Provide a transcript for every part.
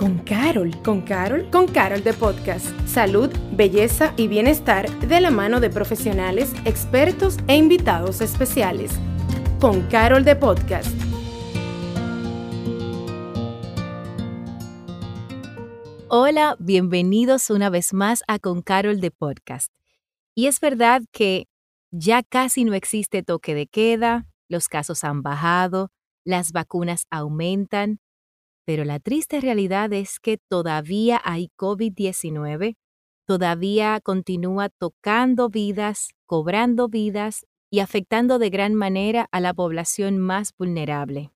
con Carol. ¿Con Carol? Con Carol de Podcast. Salud, belleza y bienestar de la mano de profesionales, expertos e invitados especiales. Con Carol de Podcast. Hola, bienvenidos una vez más a Con Carol de Podcast. Y es verdad que ya casi no existe toque de queda, los casos han bajado, las vacunas aumentan, pero la triste realidad es que todavía hay COVID-19, todavía continúa tocando vidas, cobrando vidas y afectando de gran manera a la población más vulnerable.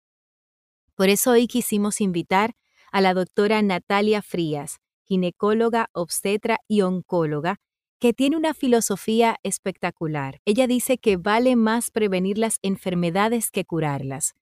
Por eso hoy quisimos invitar a la doctora Natalia Frías, ginecóloga, obstetra y oncóloga, que tiene una filosofía espectacular. Ella dice que vale más prevenir las enfermedades que curarlas.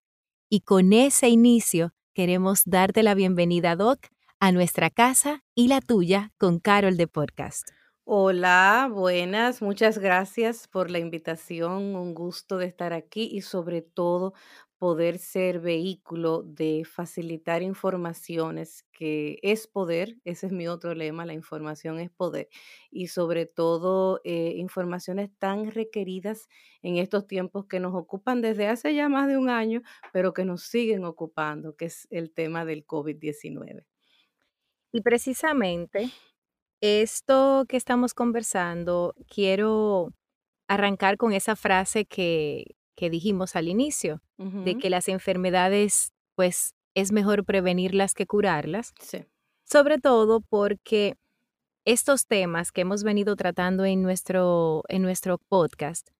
Y con ese inicio queremos darte la bienvenida, Doc, a nuestra casa y la tuya con Carol de Podcast. Hola, buenas, muchas gracias por la invitación, un gusto de estar aquí y sobre todo poder ser vehículo de facilitar informaciones, que es poder, ese es mi otro lema, la información es poder, y sobre todo eh, informaciones tan requeridas en estos tiempos que nos ocupan desde hace ya más de un año, pero que nos siguen ocupando, que es el tema del COVID-19. Y precisamente esto que estamos conversando, quiero arrancar con esa frase que, que dijimos al inicio, de que las enfermedades, pues es mejor prevenirlas que curarlas. Sí. Sobre todo porque estos temas que hemos venido tratando en nuestro, en nuestro podcast,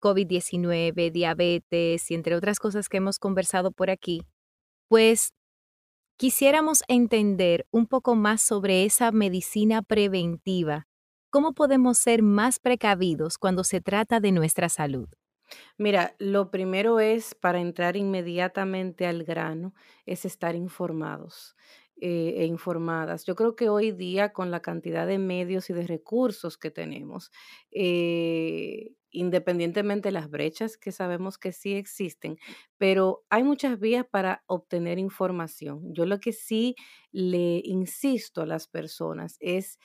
COVID-19, diabetes y entre otras cosas que hemos conversado por aquí, pues quisiéramos entender un poco más sobre esa medicina preventiva. ¿Cómo podemos ser más precavidos cuando se trata de nuestra salud? Mira, lo primero es, para entrar inmediatamente al grano, es estar informados eh, e informadas. Yo creo que hoy día, con la cantidad de medios y de recursos que tenemos, eh, independientemente de las brechas que sabemos que sí existen, pero hay muchas vías para obtener información. Yo lo que sí le insisto a las personas es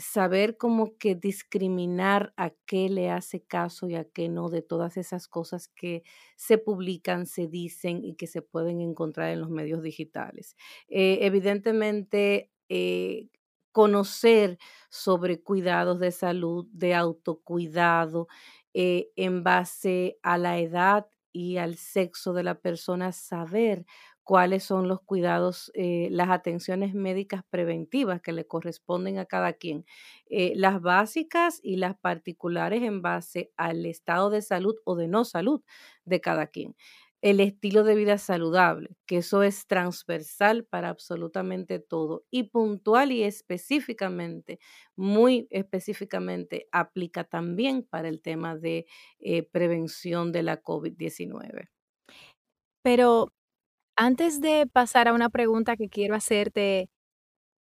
saber como que discriminar a qué le hace caso y a qué no de todas esas cosas que se publican, se dicen y que se pueden encontrar en los medios digitales. Eh, evidentemente, eh, conocer sobre cuidados de salud, de autocuidado, eh, en base a la edad y al sexo de la persona, saber cuáles son los cuidados, eh, las atenciones médicas preventivas que le corresponden a cada quien, eh, las básicas y las particulares en base al estado de salud o de no salud de cada quien. El estilo de vida saludable, que eso es transversal para absolutamente todo y puntual y específicamente, muy específicamente, aplica también para el tema de eh, prevención de la COVID-19. Pero antes de pasar a una pregunta que quiero hacerte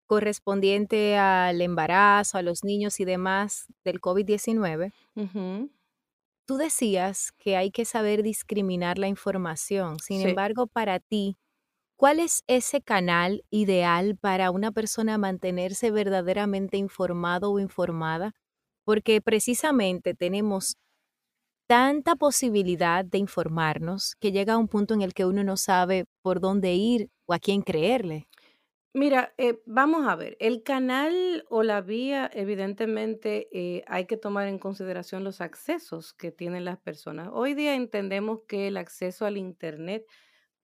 correspondiente al embarazo, a los niños y demás del COVID-19, tú decías que hay que saber discriminar la información. Sin Sí. embargo, para ti, ¿cuál es ese canal ideal para una persona mantenerse verdaderamente informado o informada? Porque precisamente tenemos tanta posibilidad de informarnos que llega a un punto en el que uno no sabe por dónde ir o a quién creerle. Mira, eh, vamos a ver, el canal o la vía, evidentemente, eh, hay que tomar en consideración los accesos que tienen las personas. Hoy día entendemos que el acceso al Internet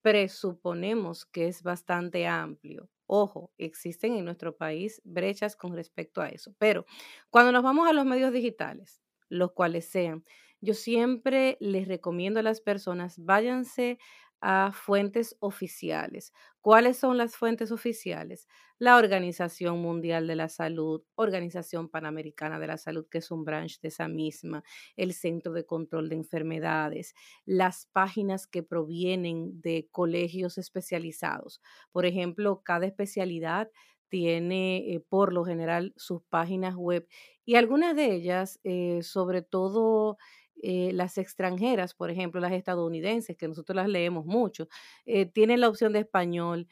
presuponemos que es bastante amplio. Ojo, existen en nuestro país brechas con respecto a eso, pero cuando nos vamos a los medios digitales, los cuales sean, yo siempre les recomiendo a las personas, váyanse a fuentes oficiales. ¿Cuáles son las fuentes oficiales? La Organización Mundial de la Salud, Organización Panamericana de la Salud, que es un branch de esa misma, el Centro de Control de Enfermedades, las páginas que provienen de colegios especializados. Por ejemplo, cada especialidad tiene eh, por lo general sus páginas web y algunas de ellas, eh, sobre todo eh, las extranjeras, por ejemplo, las estadounidenses, que nosotros las leemos mucho, eh, tienen la opción de español.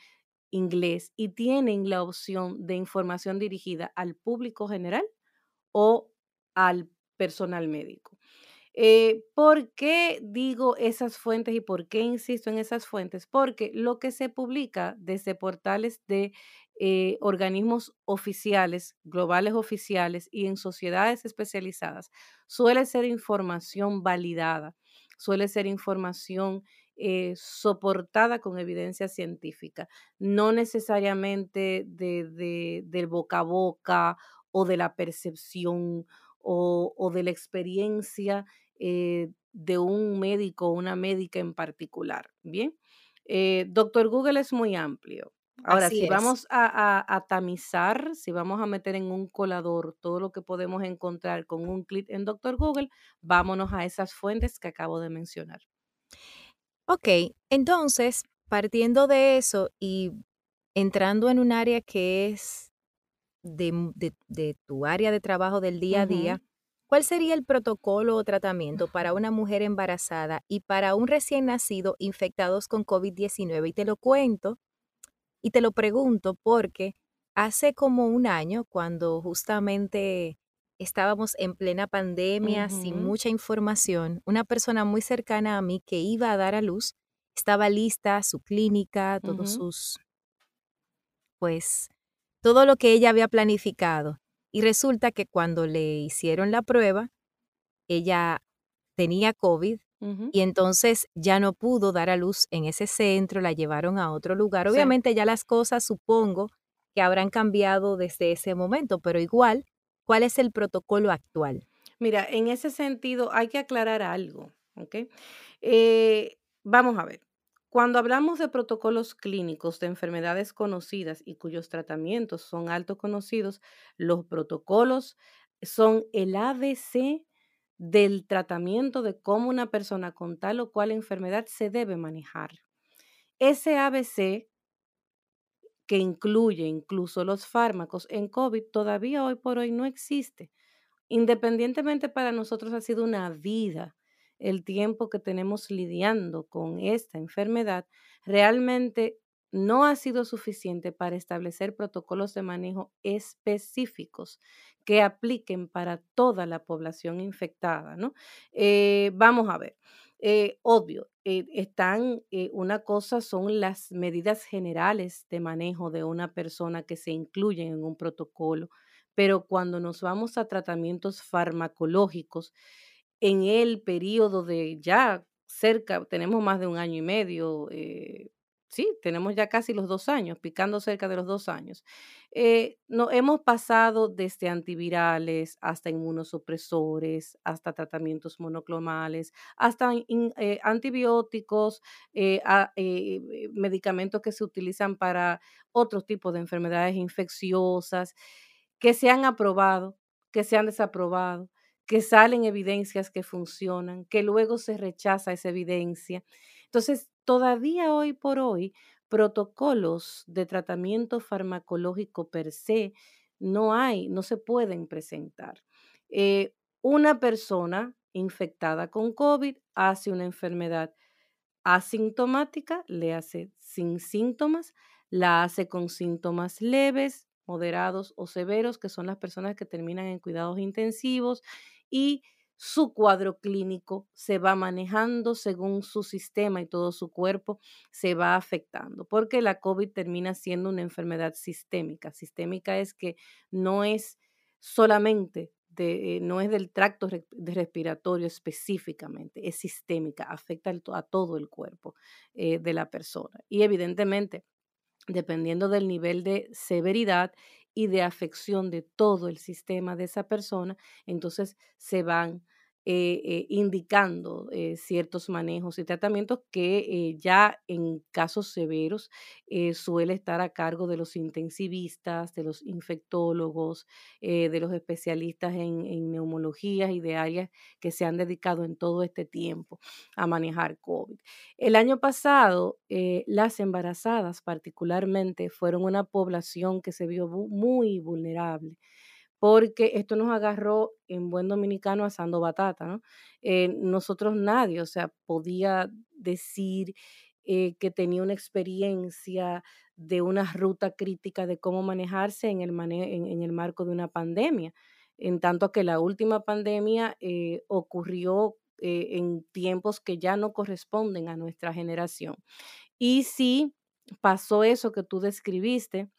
inglés y tienen la opción de información dirigida al público general o al personal médico. Eh, ¿Por qué digo esas fuentes y por qué insisto en esas fuentes? Porque lo que se publica desde portales de eh, organismos oficiales, globales oficiales y en sociedades especializadas suele ser información validada, suele ser información eh, soportada con evidencia científica, no necesariamente de, del boca a boca o de la percepción o, de la experiencia eh, de un médico o una médica en particular. Bien, eh, doctor Google es muy amplio. Ahora, si vamos a, tamizar, si vamos a meter en un colador todo lo que podemos encontrar con un clic en Doctor Google, vámonos a esas fuentes que acabo de mencionar. Ok, entonces, partiendo de eso y entrando en un área que es de, tu área de trabajo del día a día, ¿cuál sería el protocolo o tratamiento para una mujer embarazada y para un recién nacido infectados con COVID-19? Y te lo cuento y te lo pregunto porque hace como un año, cuando justamente estábamos en plena pandemia, sin mucha información, una persona muy cercana a mí que iba a dar a luz, estaba lista, su clínica, todos sus, pues, todo lo que ella había planificado. Y resulta que cuando le hicieron la prueba, ella tenía COVID y entonces ya no pudo dar a luz en ese centro, la llevaron a otro lugar. Obviamente ya las cosas supongo que habrán cambiado desde ese momento, pero igual, ¿cuál es el protocolo actual? Mira, en ese sentido hay que aclarar algo, ¿ok? Eh, vamos a ver. Cuando hablamos de protocolos clínicos de enfermedades conocidas y cuyos tratamientos son alto conocidos, los protocolos son el ABC del tratamiento de cómo una persona con tal o cual enfermedad se debe manejar. Ese ABC, que incluye incluso los fármacos en COVID, todavía hoy por hoy no existe. Independientemente para nosotros ha sido una vida el tiempo que tenemos lidiando con esta enfermedad, realmente no ha sido suficiente para establecer protocolos de manejo específicos que apliquen para toda la población infectada, ¿no? Eh, vamos a ver. Eh, obvio, eh, están, una cosa son las medidas generales de manejo de una persona que se incluyen en un protocolo, pero cuando nos vamos a tratamientos farmacológicos, en el periodo de ya cerca, tenemos más de un año y medio, eh, sí, tenemos ya casi los dos años, picando cerca de los dos años. Eh, hemos pasado desde antivirales hasta inmunosupresores, hasta tratamientos monoclonales, hasta eh, antibióticos, medicamentos que se utilizan para otros tipos de enfermedades infecciosas, que se han aprobado, que se han desaprobado que salen evidencias que funcionan, que luego se rechaza esa evidencia. Entonces, todavía hoy por hoy, protocolos de tratamiento farmacológico per se no hay, no se pueden presentar. Eh, una persona infectada con COVID hace una enfermedad asintomática, le hace sin síntomas, la hace con síntomas leves, moderados o severos, que son las personas que terminan en cuidados intensivos y su cuadro clínico se va manejando según su sistema y todo su cuerpo se va afectando, porque la COVID termina siendo una enfermedad sistémica. Sistémica es que no es solamente de, eh, no es del tracto respiratorio específicamente, es sistémica, afecta a todo el cuerpo eh, de la persona. Y evidentemente, dependiendo del nivel de severidad y de afección de todo el sistema de esa persona, entonces se van eh, eh, indicando eh, ciertos manejos y tratamientos que ya en casos severos suele estar a cargo de los intensivistas, de los infectólogos, de los especialistas en, en neumologías y de áreas que se han dedicado en todo este tiempo a manejar COVID. El año pasado, las embarazadas particularmente fueron una población que se vio muy vulnerable porque esto nos agarró en buen dominicano asando batata, ¿no? Eh, nosotros nadie, o sea, podía decir eh, que tenía una experiencia de una ruta crítica de cómo manejarse en el, marco de una pandemia. En tanto que la última pandemia eh, ocurrió en tiempos que ya no corresponden a nuestra generación. Y sí pasó eso que tú describiste,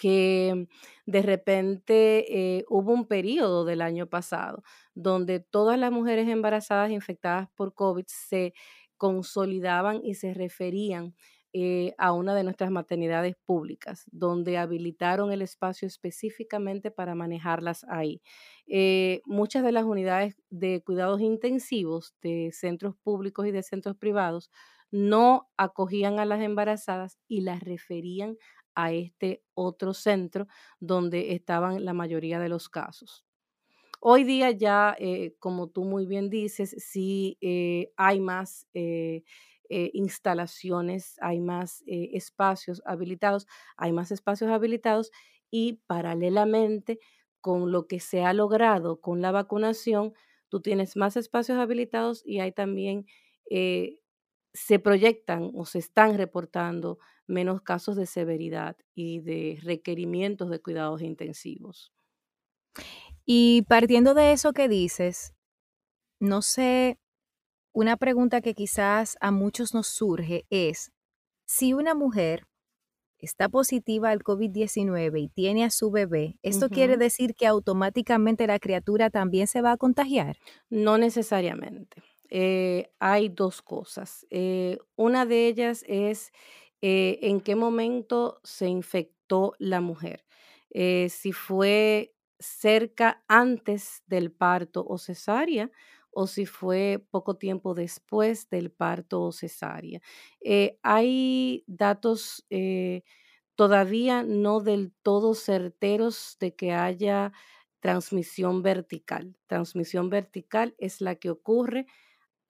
que de repente eh, hubo un periodo del año pasado donde todas las mujeres embarazadas infectadas por COVID se consolidaban y se referían eh, a una de nuestras maternidades públicas, donde habilitaron el espacio específicamente para manejarlas ahí. Eh, muchas de las unidades de cuidados intensivos de centros públicos y de centros privados no acogían a las embarazadas y las referían a este otro centro donde estaban la mayoría de los casos. Hoy día ya, eh, como tú muy bien dices, sí hay más eh, instalaciones, hay más eh, espacios habilitados, hay más espacios habilitados y paralelamente con lo que se ha logrado con la vacunación, tú tienes más espacios habilitados y hay también, eh, se proyectan o se están reportando menos casos de severidad y de requerimientos de cuidados intensivos. Y partiendo de eso que dices, no sé una pregunta que quizás a muchos nos surge es, si una mujer está positiva al COVID-19 y tiene a su bebé, ¿esto quiere decir que automáticamente la criatura también se va a contagiar? No necesariamente. Eh, hay dos cosas. Eh, una de ellas es eh, en qué momento se infectó la mujer. si fue cerca antes del parto o cesárea o si fue poco tiempo después del parto o cesárea. Hay datos todavía no del todo certeros de que haya transmisión vertical. Transmisión vertical es la que ocurre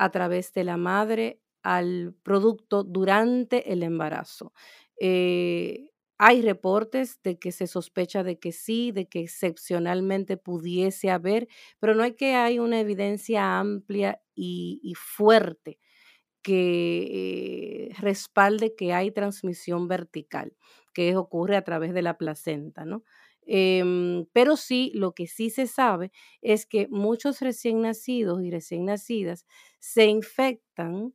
a través de la madre al producto durante el embarazo. Eh, hay reportes de que se sospecha de que sí, de que excepcionalmente pudiese haber, pero no hay que hay una evidencia amplia y, fuerte que eh, respalde que hay transmisión vertical, que ocurre a través de la placenta, ¿no? Em, pero sí, lo que sí se sabe es que muchos recién nacidos y recién nacidas se infectan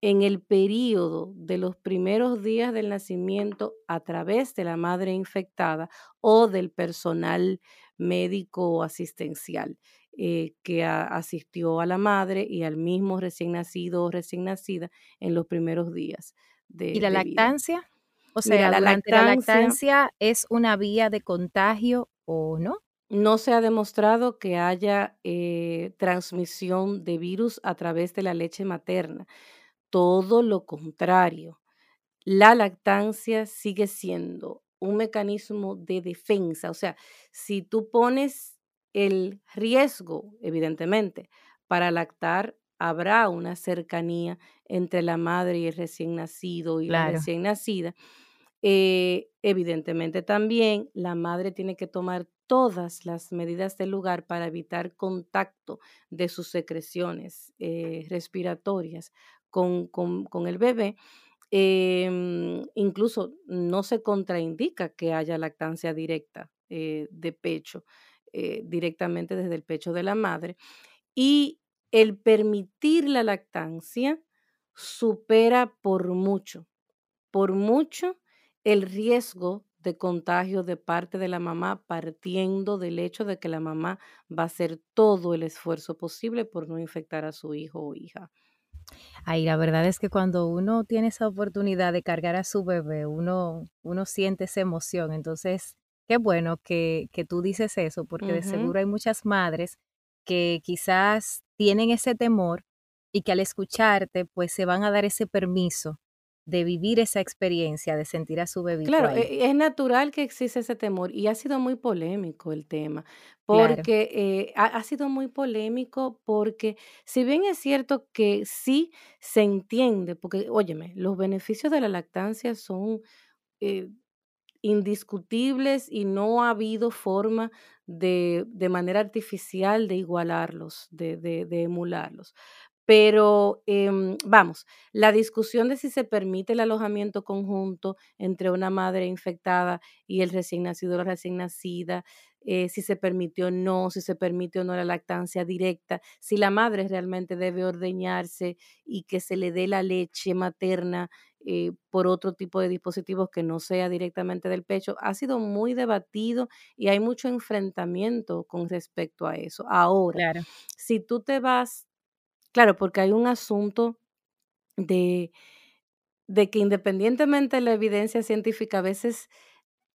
en el periodo de los primeros días del nacimiento a través de la madre infectada o del personal médico o asistencial eh, que asistió a la madre y al mismo recién nacido o recién nacida en los primeros días de ¿Y la lactancia? O sea, la, lactancia, es una vía de contagio o no? No se ha demostrado que haya eh, transmisión de virus a través de la leche materna todo lo contrario. La lactancia sigue siendo un mecanismo de defensa. O sea, si tú pones el riesgo, evidentemente, para lactar, habrá una cercanía entre la madre y el recién nacido y la recién nacida. Eh, evidentemente también la madre tiene que tomar todas las medidas del lugar para evitar contacto de sus secreciones eh, respiratorias con, el bebé. Em, incluso no se contraindica que haya lactancia directa eh, de pecho, eh, directamente desde el pecho de la madre. Y el permitir la lactancia supera por mucho, por mucho el riesgo de contagio de parte de la mamá, partiendo del hecho de que la mamá va a hacer todo el esfuerzo posible por no infectar a su hijo o hija. Ay, la verdad es que cuando uno tiene esa oportunidad de cargar a su bebé, uno, uno siente esa emoción. Entonces, qué bueno que, que tú dices eso, porque de seguro hay muchas madres que quizás tienen ese temor y que al escucharte, pues se van a dar ese permiso de vivir esa experiencia, de sentir a su bebé. Claro, e, es natural que existe ese temor y ha sido muy polémico el tema, porque eh, ha, sido muy polémico porque si bien es cierto que sí se entiende, porque óyeme, los beneficios de la lactancia son eh, indiscutibles y no ha habido forma de, de manera artificial de igualarlos, de, de, de emularlos. Pero em, vamos, la discusión de si se permite el alojamiento conjunto entre una madre infectada y el recién nacido o la recién nacida, eh, si se permitió o no, si se permite o no la lactancia directa, si la madre realmente debe ordeñarse y que se le dé la leche materna eh, por otro tipo de dispositivos que no sea directamente del pecho, ha sido muy debatido y hay mucho enfrentamiento con respecto a eso. Ahora, Claro. si tú te vas Claro, porque hay un asunto de, de que independientemente de la evidencia científica, a veces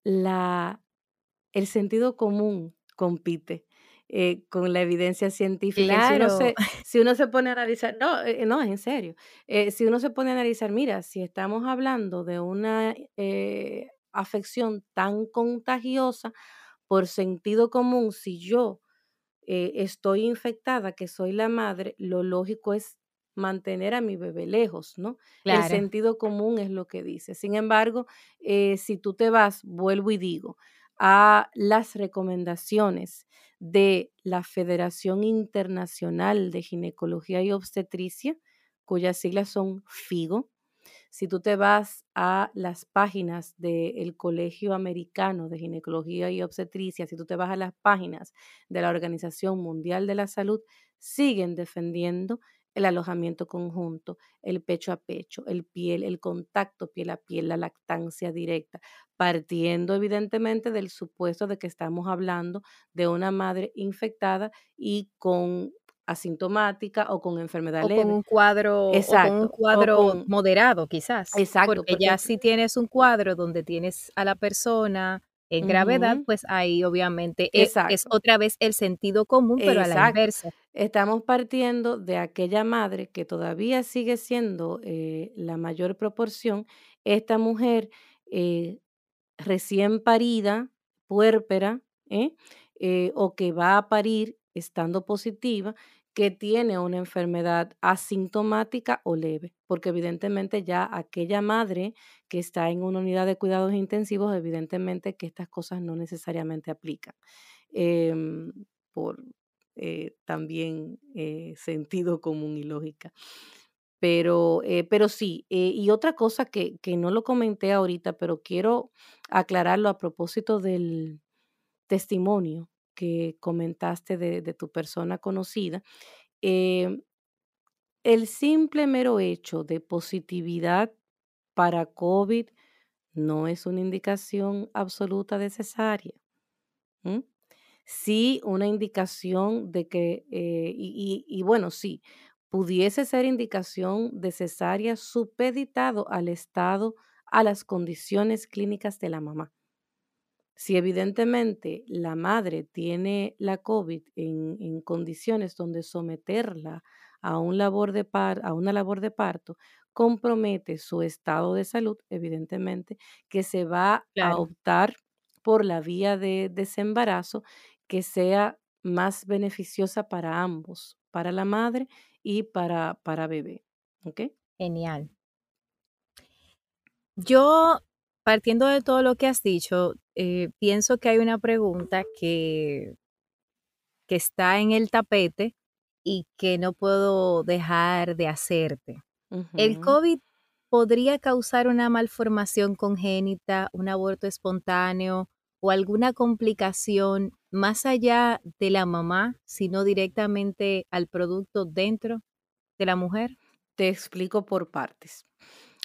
la, el sentido común compite eh, con la evidencia científica. Y si uno Claro, se, si uno se pone a analizar, no, eh, no, es en serio, eh, si uno se pone a analizar, mira, si estamos hablando de una afección tan contagiosa por sentido común, si yo eh, estoy infectada, que soy la madre, lo lógico es mantener a mi bebé lejos, ¿no? El sentido común es lo que dice. Sin embargo, eh, si tú te vas, vuelvo y digo, a las recomendaciones de la Federación Internacional de Ginecología y Obstetricia, cuyas siglas son FIGO, si tú te vas a las páginas del Colegio Americano de Ginecología y Obstetricia, si tú te vas a las páginas de la Organización Mundial de la Salud, siguen defendiendo el alojamiento conjunto, el pecho a pecho, el piel, el contacto piel a piel, la lactancia directa, partiendo evidentemente del supuesto de que estamos hablando de una madre infectada y con asintomática o con enfermedad O con un cuadro o con un cuadro con moderado, quizás, exacto, porque ya si tienes un cuadro donde tienes a la persona en gravedad, pues ahí obviamente, eh, es otra vez el sentido común, pero a la inversa. Estamos partiendo de aquella madre que todavía sigue siendo eh, la mayor proporción, esta mujer eh, recién parida, puérpera, ¿eh? Eh, o que va a parir estando positiva, que tiene una enfermedad asintomática o leve, porque evidentemente ya aquella madre que está en una unidad de cuidados intensivos, evidentemente que estas cosas no necesariamente aplican. em, por eh, también eh, sentido común y lógica. Pero, eh, pero sí, y otra cosa que, que no lo comenté ahorita, pero quiero aclararlo a propósito del testimonio que comentaste de, de tu persona conocida. eh, el simple mero hecho de positividad para COVID no es una indicación absoluta de cesárea. ¿m? Sí, una indicación de que, eh, y, y- y bueno, sí, pudiese ser indicación de cesárea supeditado al estado, a las condiciones clínicas de la mamá. Si evidentemente la madre tiene la COVID en, en condiciones donde someterla a, un labor de par- a una labor de parto compromete su estado de salud, evidentemente que se va a optar por la vía de desembarazo que sea más beneficiosa para ambos, para la madre y para, para bebé. ¿Ok? genial. Yo, partiendo de todo lo que has dicho, eh, pienso que hay una pregunta que que está en el tapete y que no puedo dejar de hacerte. ¿El. COVID podría causar una malformación congénita, un aborto espontáneo o alguna complicación más allá de la mamá, sino directamente al producto dentro de la mujer? Te explico por partes.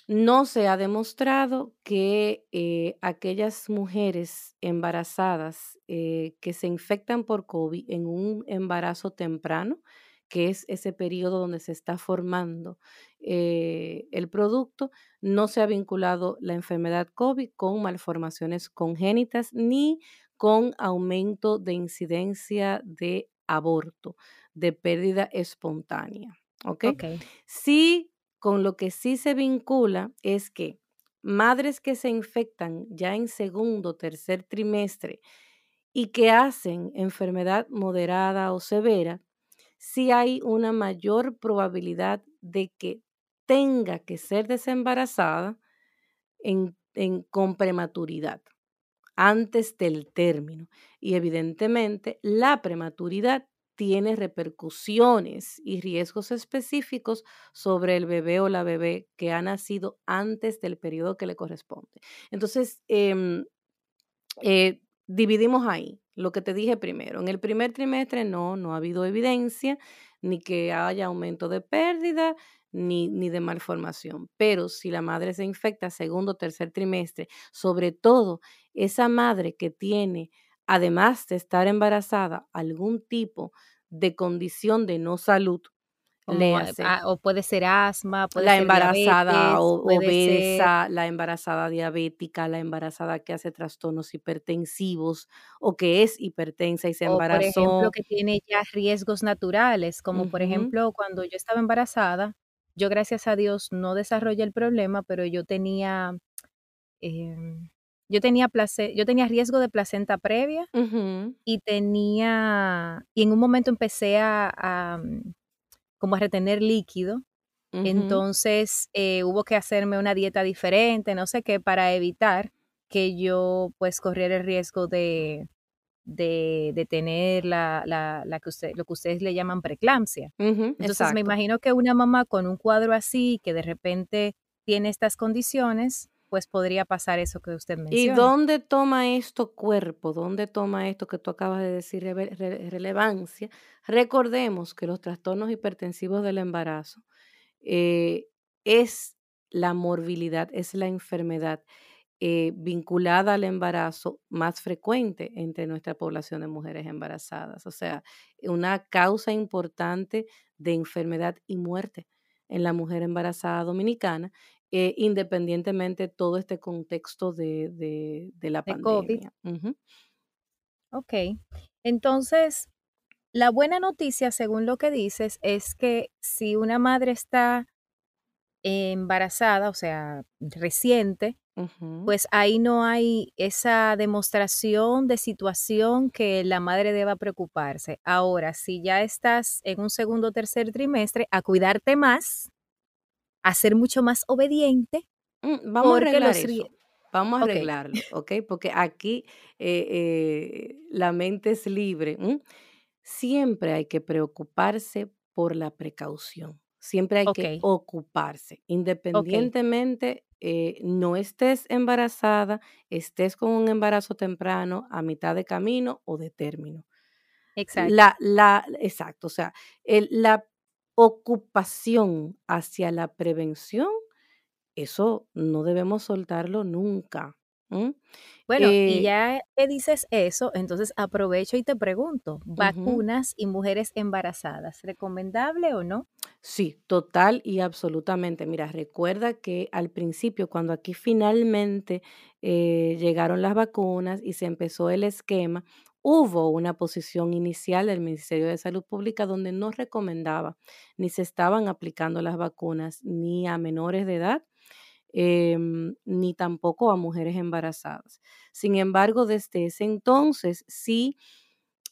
No se ha demostrado que eh, aquellas mujeres embarazadas eh, que se infectan por COVID en un embarazo temprano, que es ese periodo donde se está formando eh, el producto, no se ha vinculado la enfermedad COVID con malformaciones congénitas ni con aumento de incidencia de aborto, de pérdida espontánea. ¿Ok? Ok, Sí con lo que sí se vincula es que madres que se infectan ya en segundo, tercer trimestre y que hacen enfermedad moderada o severa, sí hay una mayor probabilidad de que tenga que ser desembarazada en, en- con prematuridad, antes del término. Y evidentemente la prematuridad tiene repercusiones y riesgos específicos sobre el bebé o la bebé que ha nacido antes del periodo que le corresponde. Entonces, em, eh, dividimos ahí lo que te dije primero. En el primer trimestre no, no ha habido evidencia ni que haya aumento de pérdida ni, ni de malformación. Pero si la madre se infecta segundo o tercer trimestre, sobre todo esa madre que tiene además de estar embarazada, algún tipo de condición de no salud, o puede ser asma, puede la embarazada obesa, la embarazada diabética, la embarazada que hace trastornos hipertensivos o que es hipertensa y se embarazó. por ejemplo, que tiene ya riesgos naturales, como por ejemplo cuando yo estaba embarazada, yo gracias a Dios no desarrollé el problema, pero yo tenía em, yo tenía, yo tenía riesgo de placenta previa y tenía, y en un momento empecé a, mm, como a retener líquido. Entonces eh, hubo que hacerme una dieta diferente, no sé qué, para evitar que yo pues corriera el riesgo de, de, tener la, la, que usted, lo que ustedes le llaman preeclampsia. Entonces me imagino que una mamá con un cuadro así, que de repente tiene estas condiciones, pues podría pasar eso que usted menciona. ¿Y dónde toma esto cuerpo? ¿Dónde toma esto que tú acabas de decir relevancia? Recordemos que los trastornos hipertensivos del embarazo eh, es la morbilidad, es la enfermedad eh, vinculada al embarazo más frecuente entre nuestra población de mujeres embarazadas. O sea, una causa importante de enfermedad y muerte en la mujer embarazada dominicana eh, independientemente todo este contexto de, de, la pandemia. Ok, entonces, la buena noticia, según lo que dices, es que si una madre está embarazada, o sea, reciente, pues ahí no hay esa demostración de situación que la madre deba preocuparse. Ahora, si ya estás en un segundo o tercer trimestre, a cuidarte más, a ser mucho más obediente. Mm, vamos a arreglar eso. Vamos a arreglarlo, ¿ok? Porque aquí eh, eh, la mente es libre. Siempre hay que preocuparse por la precaución. Siempre hay que ocuparse, independientemente eh, no estés embarazada, estés con un embarazo temprano, a mitad de camino o de término. Exacto. La, la, exacto, o sea, el, la ocupación hacia la prevención, eso no debemos soltarlo nunca. Bueno, y eh ya que dices eso, entonces aprovecho y te pregunto, vacunas y mujeres embarazadas, ¿recomendable o no? Sí, total y absolutamente. Mira, recuerda que al principio, cuando aquí finalmente eh, llegaron las vacunas y se empezó el esquema, hubo una posición inicial del Ministerio de Salud Pública donde no recomendaba ni se estaban aplicando las vacunas ni a menores de edad. Em, ni tampoco a mujeres embarazadas. Sin embargo, desde ese entonces sí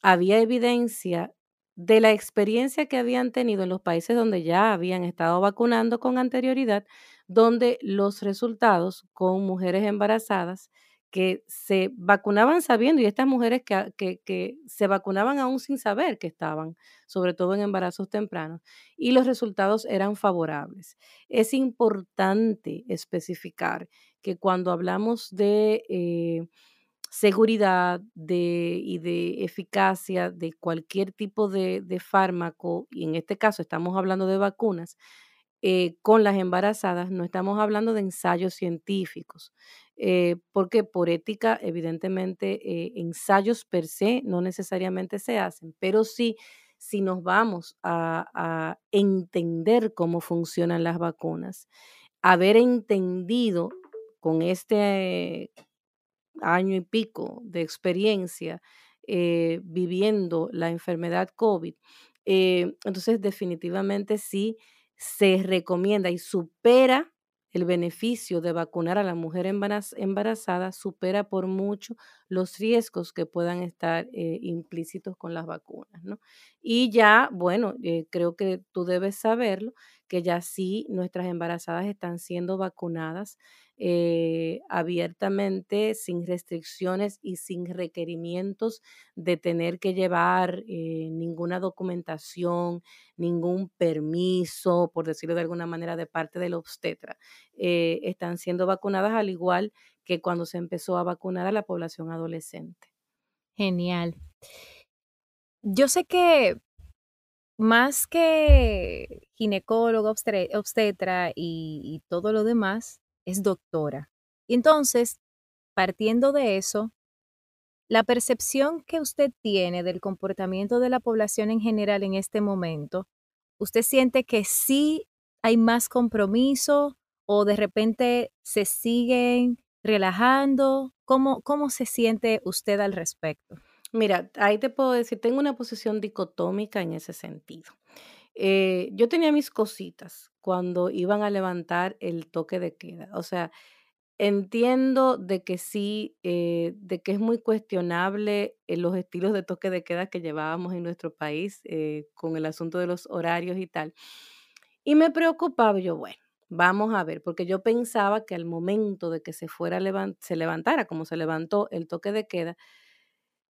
había evidencia de la experiencia que habían tenido en los países donde ya habían estado vacunando con anterioridad, donde los resultados con mujeres embarazadas que se vacunaban sabiendo, y estas mujeres que, que, se vacunaban aún sin saber que estaban, sobre todo en embarazos tempranos, y los resultados eran favorables. Es importante especificar que cuando hablamos de eh, seguridad de, y de eficacia de cualquier tipo de, fármaco, y en este caso estamos hablando de vacunas, eh, con las embarazadas, no estamos hablando de ensayos científicos, eh, porque por ética, evidentemente, eh, ensayos per se no necesariamente se hacen, pero sí, si nos vamos a, a entender cómo funcionan las vacunas, haber entendido con este año y pico de experiencia viviendo la enfermedad COVID, entonces definitivamente sí se recomienda y supera el beneficio de vacunar a la mujer embarazada, supera por mucho los riesgos que puedan estar eh, implícitos con las vacunas. ¿no? Y ya, bueno, eh, creo que tú debes saberlo, que ya sí nuestras embarazadas están siendo vacunadas eh, abiertamente, sin restricciones y sin requerimientos de tener que llevar eh, ninguna documentación, ningún permiso, por decirlo de alguna manera, de parte del obstetra. Eh, están siendo vacunadas al igual que cuando se empezó a vacunar a la población adolescente. Genial. Yo sé que más que ginecólogo, obstetra y, y todo lo demás, es doctora. Y entonces, partiendo de eso, la percepción que usted tiene del comportamiento de la población en general en este momento, ¿usted siente que sí hay más compromiso o de repente se siguen relajando? ¿Cómo, cómo se siente usted al respecto? Mira, ahí te puedo decir, tengo una posición dicotómica en ese sentido. Eh, yo tenía mis cositas cuando iban a levantar el toque de queda. O sea, entiendo de que sí, eh, de que es muy cuestionable eh, los estilos de toque de queda que llevábamos en nuestro país con el asunto de los horarios y tal. Y me preocupaba yo, bueno, vamos a ver, porque yo pensaba que al momento de que se fuera se levantara como se levantó el toque de queda,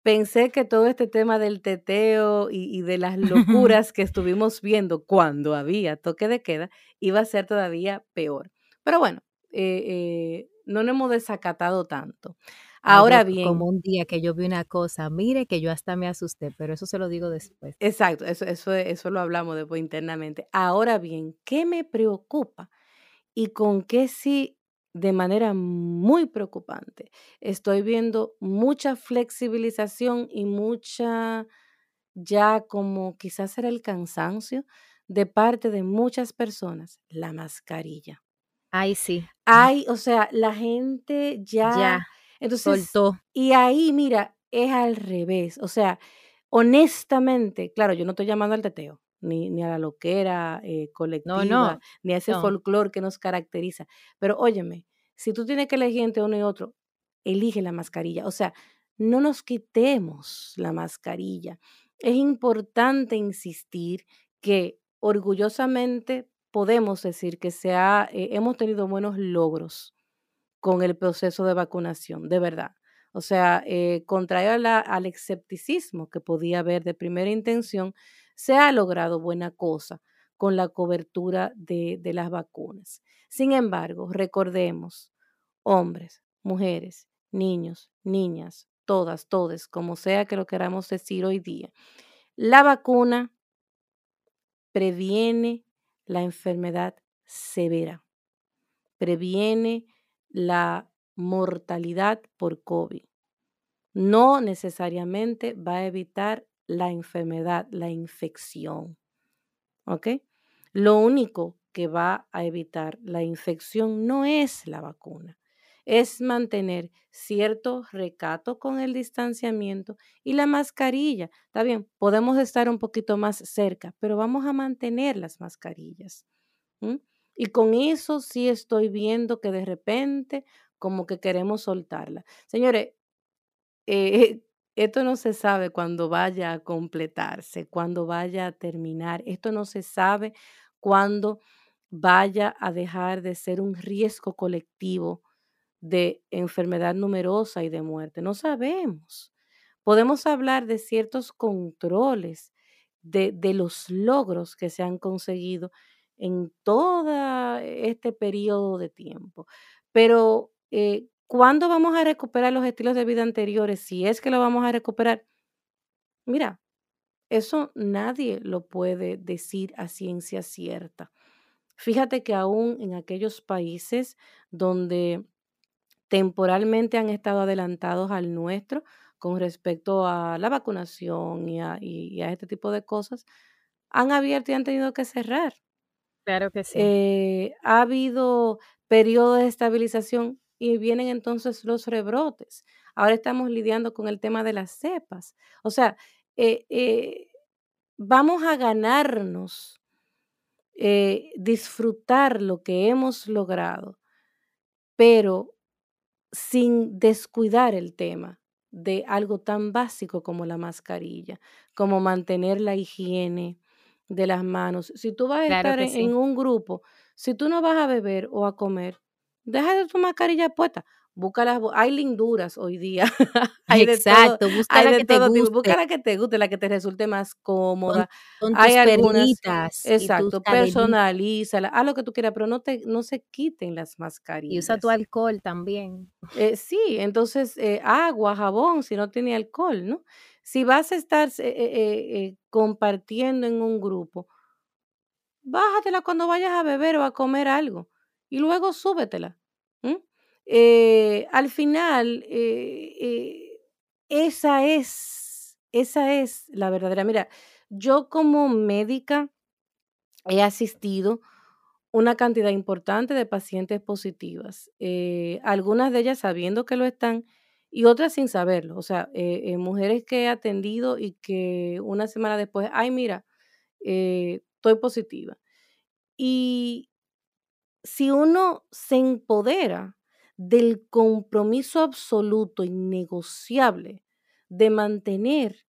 Pensé que todo este tema del teteo y, de las locuras que estuvimos viendo cuando había toque de queda iba a ser todavía peor. Pero bueno, eh, eh, no nos hemos desacatado tanto. Ahora bien. Como un día que yo vi una cosa, mire que yo hasta me asusté, pero eso se lo digo después. Exacto, eso, eso, eso lo hablamos después internamente. Ahora bien, ¿qué me preocupa? Y con qué sí de manera muy preocupante. Estoy viendo mucha flexibilización y mucha, ya como quizás era el cansancio de parte de muchas personas, la mascarilla. Ay, sí. Ay, o sea, la gente ya, ya entonces, soltó. Y ahí, mira, es al revés. O sea, honestamente, claro, yo no estoy llamando al teteo, ni, a la loquera eh, colectiva, ni a ese folclore que nos caracteriza. Pero óyeme, si tú tienes que elegir entre uno y otro, elige la mascarilla. O sea, no nos quitemos la mascarilla. Es importante insistir que orgullosamente podemos decir que se eh, hemos tenido buenos logros con el proceso de vacunación, de verdad. O sea, eh, contrario al escepticismo que podía haber de primera intención, se ha logrado buena cosa con la cobertura de, de las vacunas. Sin embargo, recordemos, hombres, mujeres, niños, niñas, todas, todes, como sea que lo queramos decir hoy día, la vacuna previene la enfermedad severa, previene la mortalidad por COVID. No necesariamente va a evitar la enfermedad, la infección. ¿Ok? Lo único que va a evitar la infección no es la vacuna, es mantener cierto recato con el distanciamiento y la mascarilla. Está bien, podemos estar un poquito más cerca, pero vamos a mantener las mascarillas. Y con eso sí estoy viendo que de repente como que queremos soltarla. Señores, eh, esto no se sabe cuando vaya a completarse, cuando vaya a terminar. Esto no se sabe cuando vaya a dejar de ser un riesgo colectivo de enfermedad numerosa y de muerte. No sabemos. Podemos hablar de ciertos controles, de, de los logros que se han conseguido en todo este periodo de tiempo. Pero, eh, ¿cuándo vamos a recuperar los estilos de vida anteriores? Si es que lo vamos a recuperar. Mira, eso nadie lo puede decir a ciencia cierta. Fíjate que aún en aquellos países donde temporalmente han estado adelantados al nuestro con respecto a la vacunación y a, este tipo de cosas, han abierto y han tenido que cerrar. Claro que sí. Eh, ha habido periodos de estabilización y vienen entonces los rebrotes. Ahora estamos lidiando con el tema de las cepas. O sea, eh, eh, vamos a ganarnos disfrutar lo que hemos logrado, pero sin descuidar el tema de algo tan básico como la mascarilla, como mantener la higiene, de las manos. Si tú vas a estar en, un grupo, si tú no vas a beber o a comer, deja de tu mascarilla puesta. Busca las, hay linduras hoy día. hay Exacto, de busca la que te guste. Busca la que te guste, la que te resulte más cómoda. Con, hay algunas, Exacto, personalízala, haz lo que tú quieras, pero no te, no se quiten las mascarillas. Y usa tu alcohol también. Eh, sí, entonces eh, agua, jabón, si no tiene alcohol, ¿no? Si vas a estar eh, compartiendo en un grupo, bájatela cuando vayas a beber o a comer algo y luego súbetela. Eh, al final, eh, eh, esa es, esa es la verdadera. Mira, yo como médica he asistido una cantidad importante de pacientes positivas, algunas de ellas sabiendo que lo están y otras sin saberlo. O sea, mujeres que he atendido y que una semana después, ay, mira, estoy positiva. Y si uno se empodera del compromiso absoluto, innegociable, de mantener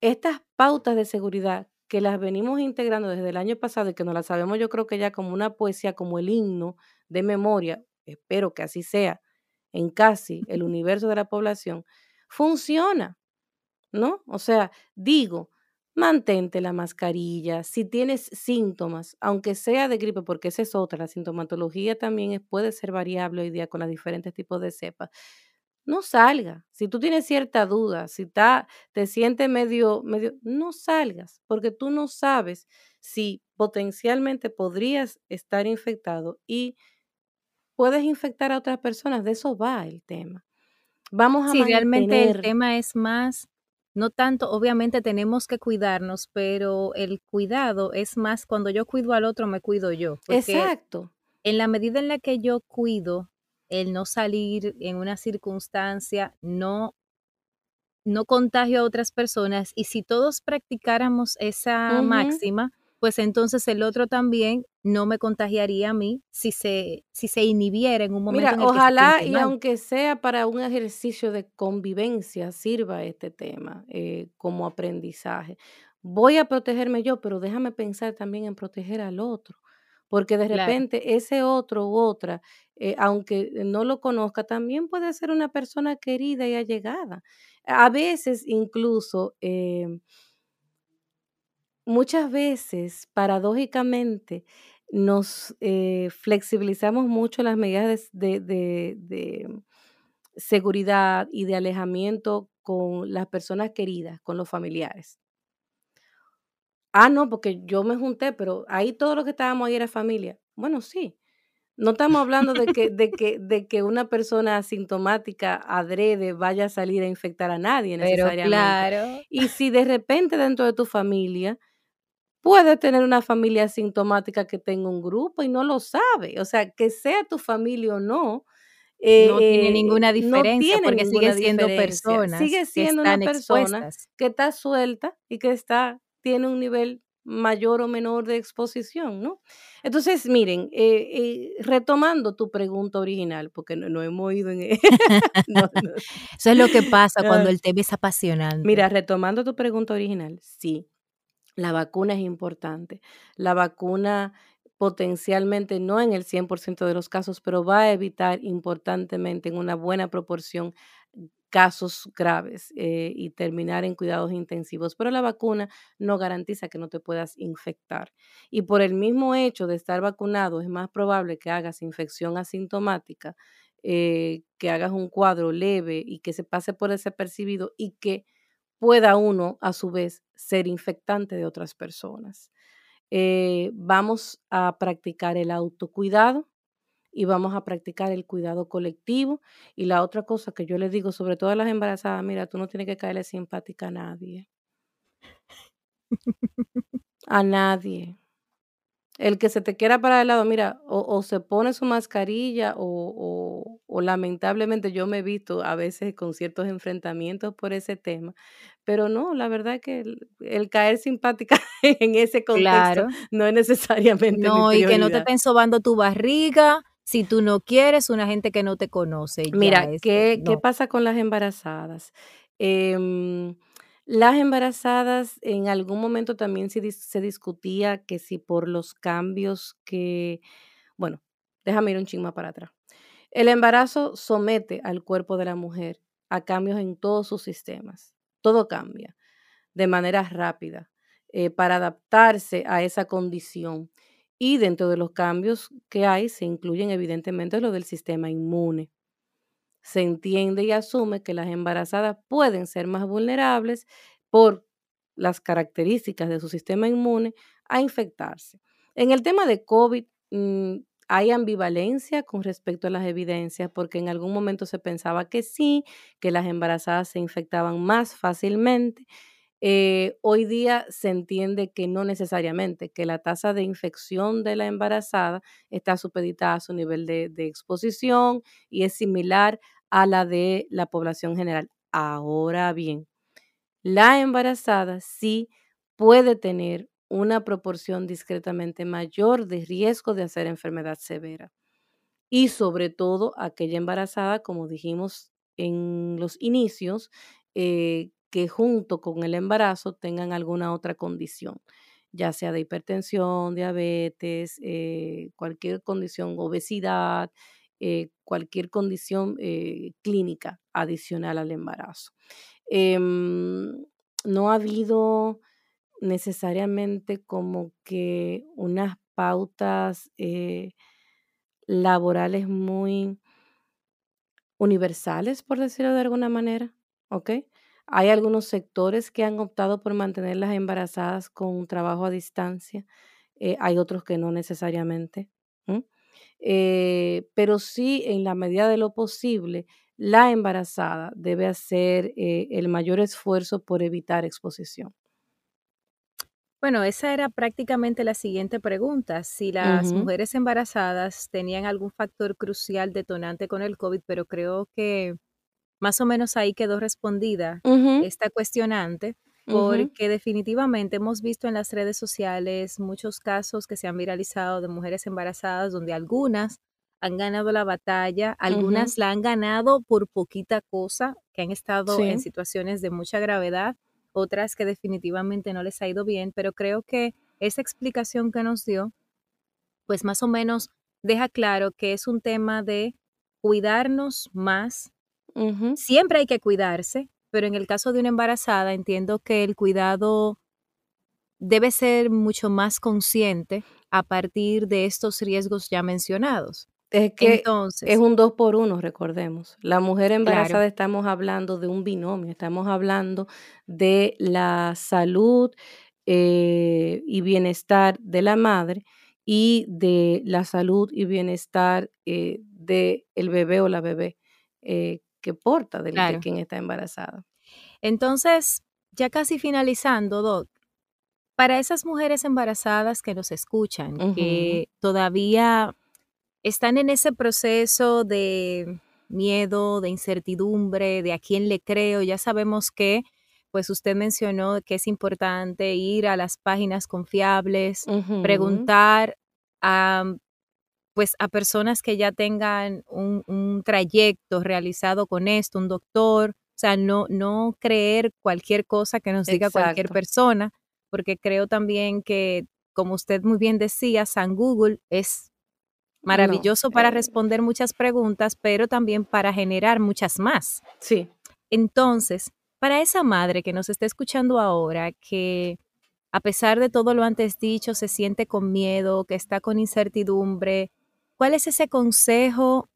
estas pautas de seguridad que las venimos integrando desde el año pasado y que no las sabemos yo creo que ya como una poesía, como el himno de memoria, espero que así sea en casi el universo de la población, funciona, ¿no? O sea, digo, mantente la mascarilla. Si tienes síntomas, aunque sea de gripe, porque esa es otra, la sintomatología también puede ser variable hoy día con los diferentes tipos de cepas. No salga. Si tú tienes cierta duda, si te sientes medio, medio, no salgas, porque tú no sabes si potencialmente podrías estar infectado y puedes infectar a otras personas. De eso va el tema. Vamos a sí, realmente el tema es más no tanto, obviamente tenemos que cuidarnos, pero el cuidado es más cuando yo cuido al otro, me cuido yo. Exacto. En la medida en la que yo cuido el no salir en una circunstancia, no no contagio a otras personas y si todos practicáramos esa máxima, pues entonces el otro también no me contagiaría a mí si se, si se inhibiera en un momento. Mira, ojalá y aunque sea para un ejercicio de convivencia, sirva este tema eh, como aprendizaje. Voy a protegerme yo, pero déjame pensar también en proteger al otro, porque de repente ese otro u otra, eh, aunque no lo conozca, también puede ser una persona querida y allegada. A veces incluso... Eh, muchas veces, paradójicamente, nos eh, flexibilizamos mucho las medidas de, seguridad y de alejamiento con las personas queridas, con los familiares. Ah, no, porque yo me junté, pero ahí todo lo que estábamos ahí era familia. Bueno, sí. No estamos hablando de que, de que, de que una persona asintomática adrede vaya a salir a infectar a nadie necesariamente. Pero claro. Y si de repente dentro de tu familia Puede tener una familia asintomática que tenga un grupo y no lo sabe. O sea, que sea tu familia o no. no tiene eh, ninguna diferencia porque sigue siendo personas. Sigue siendo una persona que está suelta y que está, tiene un nivel mayor o menor de exposición, ¿no? Entonces, miren, eh, eh, retomando tu pregunta original, porque no, hemos ido en... E Eso es lo que pasa cuando el tema es apasionante. Mira, retomando tu pregunta original, sí, la vacuna es importante. La vacuna potencialmente, no en el 100% de los casos, pero va a evitar importantemente en una buena proporción casos graves eh, y terminar en cuidados intensivos. Pero la vacuna no garantiza que no te puedas infectar. Y por el mismo hecho de estar vacunado, es más probable que hagas infección asintomática, eh, que hagas un cuadro leve y que se pase por ese percibido y que pueda uno, a su vez, ser infectante de otras personas. Eh, vamos a practicar el autocuidado y vamos a practicar el cuidado colectivo. Y la otra cosa que yo les digo, sobre todo a las embarazadas, mira, tú no tienes que caerle simpática a nadie. a nadie. El que se te quiera para el lado, mira, o, se pone su mascarilla o, o, lamentablemente yo me he visto a veces con ciertos enfrentamientos por ese tema, pero no, la verdad es que el, caer simpática en ese contexto no es necesariamente No, y que no te estén sobando tu barriga si tú no quieres una gente que no te conoce. Mira, ¿qué, ¿qué pasa con las embarazadas? Eh, Las embarazadas, en algún momento también se, discutía que si por los cambios que, bueno, déjame ir un chisme para atrás. El embarazo somete al cuerpo de la mujer a cambios en todos sus sistemas. Todo cambia de manera rápida eh, para adaptarse a esa condición. Y dentro de los cambios que hay se incluyen evidentemente lo del sistema inmune se entiende y asume que las embarazadas pueden ser más vulnerables por las características de su sistema inmune a infectarse. En el tema de COVID mm, hay ambivalencia con respecto a las evidencias porque en algún momento se pensaba que sí, que las embarazadas se infectaban más fácilmente. Eh, hoy día se entiende que no necesariamente, que la tasa de infección de la embarazada está supeditada a su nivel de, exposición y es similar a la de la población general. Ahora bien, la embarazada sí puede tener una proporción discretamente mayor de riesgo de hacer enfermedad severa. Y sobre todo aquella embarazada, como dijimos en los inicios, eh, que junto con el embarazo tengan alguna otra condición, ya sea de hipertensión, diabetes, eh, cualquier condición, obesidad, eh, cualquier condición eh, clínica adicional al embarazo. Em, no ha habido necesariamente como que unas pautas laborales muy universales, por decirlo de alguna manera, ¿ok? Hay algunos sectores que han optado por mantener las embarazadas con trabajo a distancia, hay otros que no necesariamente. Eh, pero sí, en la medida de lo posible, la embarazada debe hacer eh, el mayor esfuerzo por evitar exposición. Bueno, esa era prácticamente la siguiente pregunta, si las mujeres embarazadas tenían algún factor crucial detonante con el COVID, pero creo que más o menos ahí quedó respondida esta cuestionante porque definitivamente hemos visto en las redes sociales muchos casos que se han viralizado de mujeres embarazadas donde algunas han ganado la batalla, algunas la han ganado por poquita cosa, que han estado en situaciones de mucha gravedad, otras que definitivamente no les ha ido bien, pero creo que esa explicación que nos dio, pues más o menos deja claro que es un tema de cuidarnos más. Siempre hay que cuidarse, pero en el caso de una embarazada entiendo que el cuidado debe ser mucho más consciente a partir de estos riesgos ya mencionados. Es que Entonces, es un dos por uno, recordemos. La mujer embarazada estamos hablando de un binomio, estamos hablando de la salud eh, y bienestar de la madre y de la salud y bienestar eh, del bebé o la bebé eh, que porta de, quien está embarazada. Entonces, ya casi finalizando, Doc, para esas mujeres embarazadas que nos escuchan, que todavía están en ese proceso de miedo, de incertidumbre, de a quién le creo, ya sabemos que, pues usted mencionó que es importante ir a las páginas confiables, preguntar a pues a personas que ya tengan un, trayecto realizado con esto, un doctor, o sea, no, no creer cualquier cosa que nos diga cualquier persona, porque creo también que, como usted muy bien decía, San Google es maravilloso para eh responder muchas preguntas, pero también para generar muchas más. Sí. Entonces, para esa madre que nos está escuchando ahora, que a pesar de todo lo antes dicho, se siente con miedo, que está con incertidumbre, ¿Cuál es ese consejo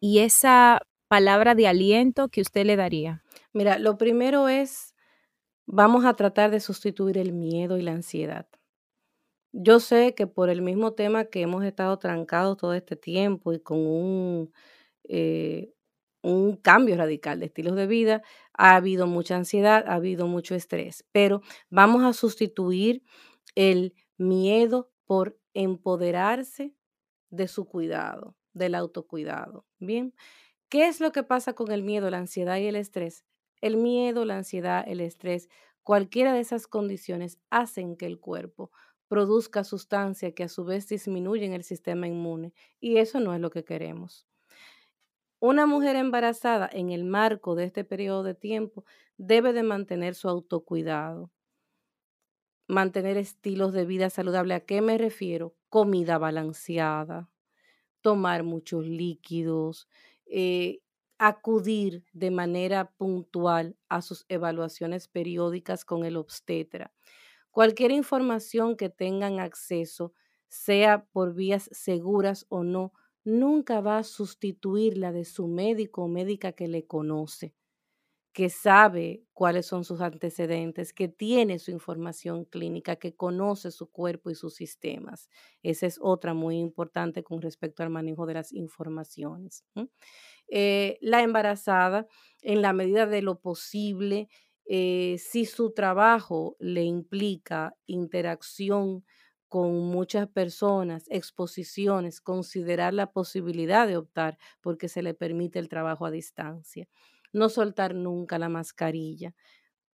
y esa palabra de aliento que usted le daría? Mira, lo primero es, vamos a tratar de sustituir el miedo y la ansiedad. Yo sé que por el mismo tema que hemos estado trancados todo este tiempo y con un, eh, un cambio radical de estilos de vida, ha habido mucha ansiedad, ha habido mucho estrés, pero vamos a sustituir el miedo por empoderarse de su cuidado, del autocuidado. Bien, ¿qué es lo que pasa con el miedo, la ansiedad y el estrés? El miedo, la ansiedad, el estrés, cualquiera de esas condiciones hacen que el cuerpo produzca sustancia que a su vez disminuyen el sistema inmune y eso no es lo que queremos. Una mujer embarazada en el marco de este periodo de tiempo debe de mantener su autocuidado, mantener estilos de vida saludable. ¿A qué me refiero? Comida balanceada, tomar muchos líquidos, eh, acudir de manera puntual a sus evaluaciones periódicas con el obstetra. Cualquier información que tengan acceso, sea por vías seguras o no, nunca va a sustituir la de su médico o médica que le conoce, que sabe cuáles son sus antecedentes, que tiene su información clínica, que conoce su cuerpo y sus sistemas. Esa es otra muy importante con respecto al manejo de las informaciones. Eh, la embarazada, en la medida de lo posible, eh, si su trabajo le implica interacción con muchas personas, exposiciones, considerar la posibilidad de optar porque se le permite el trabajo a distancia. No soltar nunca la mascarilla.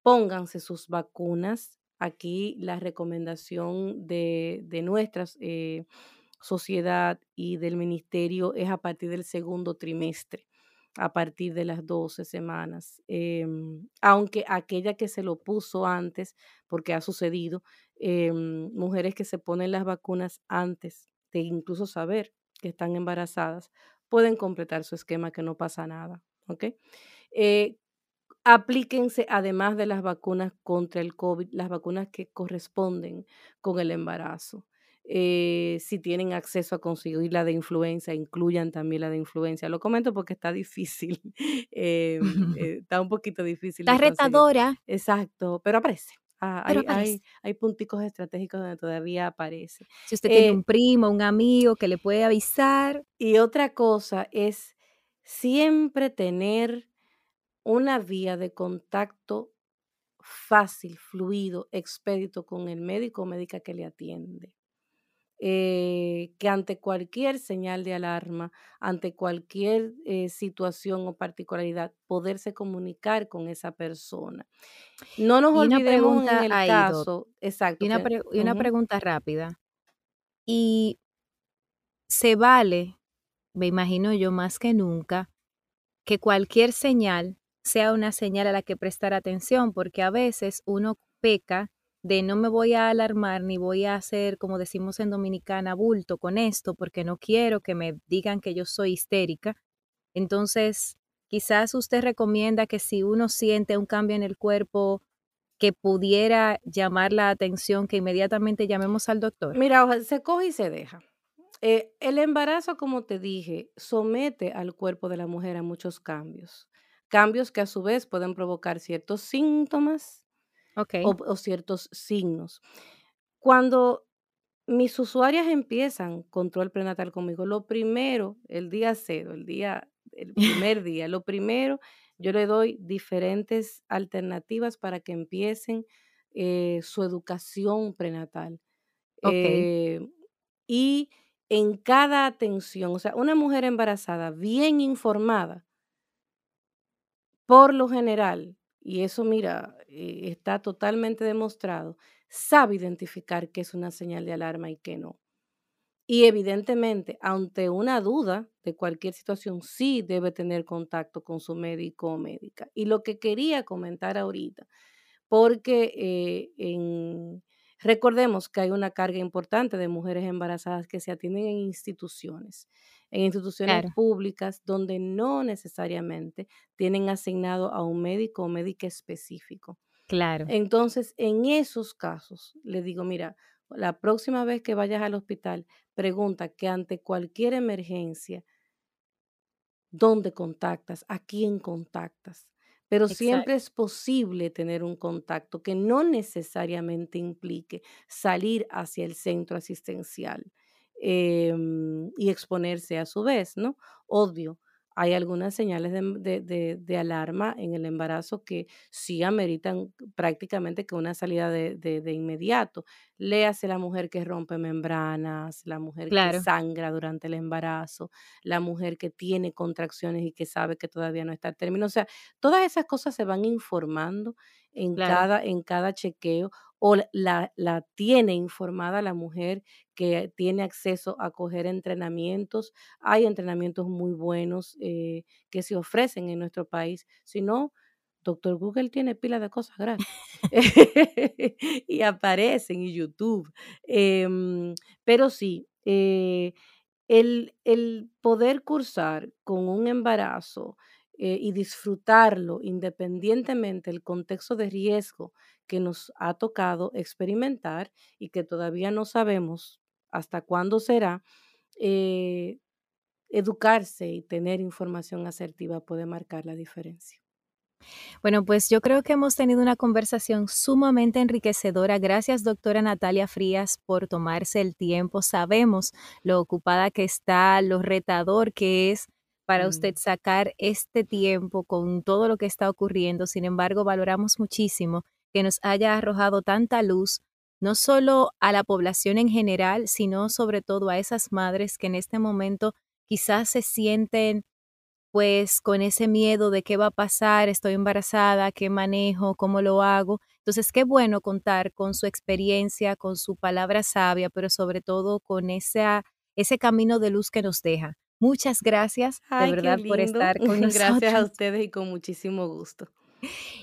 Pónganse sus vacunas. Aquí la recomendación de, de nuestra eh, sociedad y del ministerio es a partir del segundo trimestre a partir de las 12 semanas, em, aunque aquella que se lo puso antes, porque ha sucedido, em, mujeres que se ponen las vacunas antes de incluso saber que están embarazadas, pueden completar su esquema que no pasa nada, ¿ok? Eh, aplíquense, además de las vacunas contra el COVID, las vacunas que corresponden con el embarazo. Eh, si tienen acceso a conseguir la de influenza, incluyan también la de influenza. Lo comento porque está difícil, eh, eh, está un poquito difícil. Está retadora. Exacto, pero aparece. Ah, hay, hay, hay, punticos estratégicos donde todavía aparece. Si usted tiene un primo, un amigo que le puede avisar. Y otra cosa es siempre tener una vía de contacto fácil, fluido, expedito con el médico o médica que le atiende. Eh, que ante cualquier señal de alarma, ante cualquier eh, situación o particularidad, poderse comunicar con esa persona. No nos olvidemos en el caso, exacto. Y una, y una pregunta rápida. Y se vale, me imagino yo más que nunca, que cualquier señal sea una señal a la que prestar atención, porque a veces uno peca de no me voy a alarmar ni voy a hacer, como decimos en Dominicana, bulto con esto, porque no quiero que me digan que yo soy histérica. Entonces, quizás usted recomienda que si uno siente un cambio en el cuerpo que pudiera llamar la atención, que inmediatamente llamemos al doctor. Mira, se coge y se deja. Eh, el embarazo, como te dije, somete al cuerpo de la mujer a muchos cambios. Cambios que a su vez pueden provocar ciertos síntomas o, ciertos signos. Cuando mis usuarias empiezan control prenatal conmigo, lo primero, el día cero, el día, el primer día, lo primero, yo le doy diferentes alternativas para que empiecen eh, su educación prenatal. Eh, y en cada atención, o sea, una mujer embarazada bien informada, por lo general, y eso, mira, eh, está totalmente demostrado, sabe identificar qué es una señal de alarma y qué no. Y evidentemente, ante una duda de cualquier situación, sí debe tener contacto con su médico o médica. Y lo que quería comentar ahorita, porque eh, en, recordemos que hay una carga importante de mujeres embarazadas que se atienden en instituciones en instituciones públicas donde no necesariamente tienen asignado a un médico o médica específico. Claro. Entonces, en esos casos, le digo, mira, la próxima vez que vayas al hospital, pregunta que ante cualquier emergencia, ¿dónde contactas? ¿A quién contactas? Pero siempre es posible tener un contacto que no necesariamente implique salir hacia el centro asistencial. Em, y exponerse a su vez, ¿no? Obvio, hay algunas señales de, alarma en el embarazo que sí ameritan prácticamente que una salida de, inmediato. Léase la mujer que rompe membranas, la mujer que sangra durante el embarazo, la mujer que tiene contracciones y que sabe que todavía no está al término. O sea, todas esas cosas se van informando en, cada, en cada chequeo o la, la, tiene informada la mujer que tiene acceso a coger entrenamientos. Hay entrenamientos muy buenos eh, que se ofrecen en nuestro país. Si no, Doctor Google tiene pila de cosas gratis y aparecen en YouTube. Em, pero sí, eh, el, el, poder cursar con un embarazo eh, y disfrutarlo independientemente del contexto de riesgo que nos ha tocado experimentar y que todavía no sabemos hasta cuándo será, eh, educarse y tener información asertiva puede marcar la diferencia. Bueno, pues yo creo que hemos tenido una conversación sumamente enriquecedora. Gracias, doctora Natalia Frías, por tomarse el tiempo. Sabemos lo ocupada que está, lo retador que es para usted sacar este tiempo con todo lo que está ocurriendo. Sin embargo, valoramos muchísimo que nos haya arrojado tanta luz, no solo a la población en general, sino sobre todo a esas madres que en este momento quizás se sienten pues con ese miedo de qué va a pasar, estoy embarazada, qué manejo, cómo lo hago. Entonces, qué bueno contar con su experiencia, con su palabra sabia, pero sobre todo con esa, ese camino de luz que nos deja. Muchas gracias, de verdad, por estar con nosotros. Gracias a ustedes y con muchísimo gusto.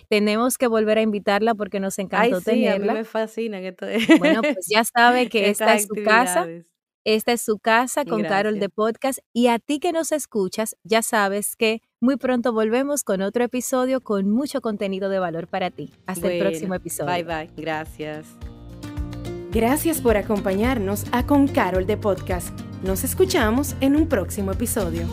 Tenemos que volver a invitarla porque nos encantó Ay, sí, tenerla. A mí me fascina que esto Bueno, pues ya sabe que esta es su casa esta es su casa con Carol de Podcast y a ti que nos escuchas, ya sabes que muy pronto volvemos con otro episodio con mucho contenido de valor para ti. Hasta el próximo episodio. Bye bye. Gracias. Gracias por acompañarnos a Con Carol de Podcast. Nos escuchamos en un próximo episodio.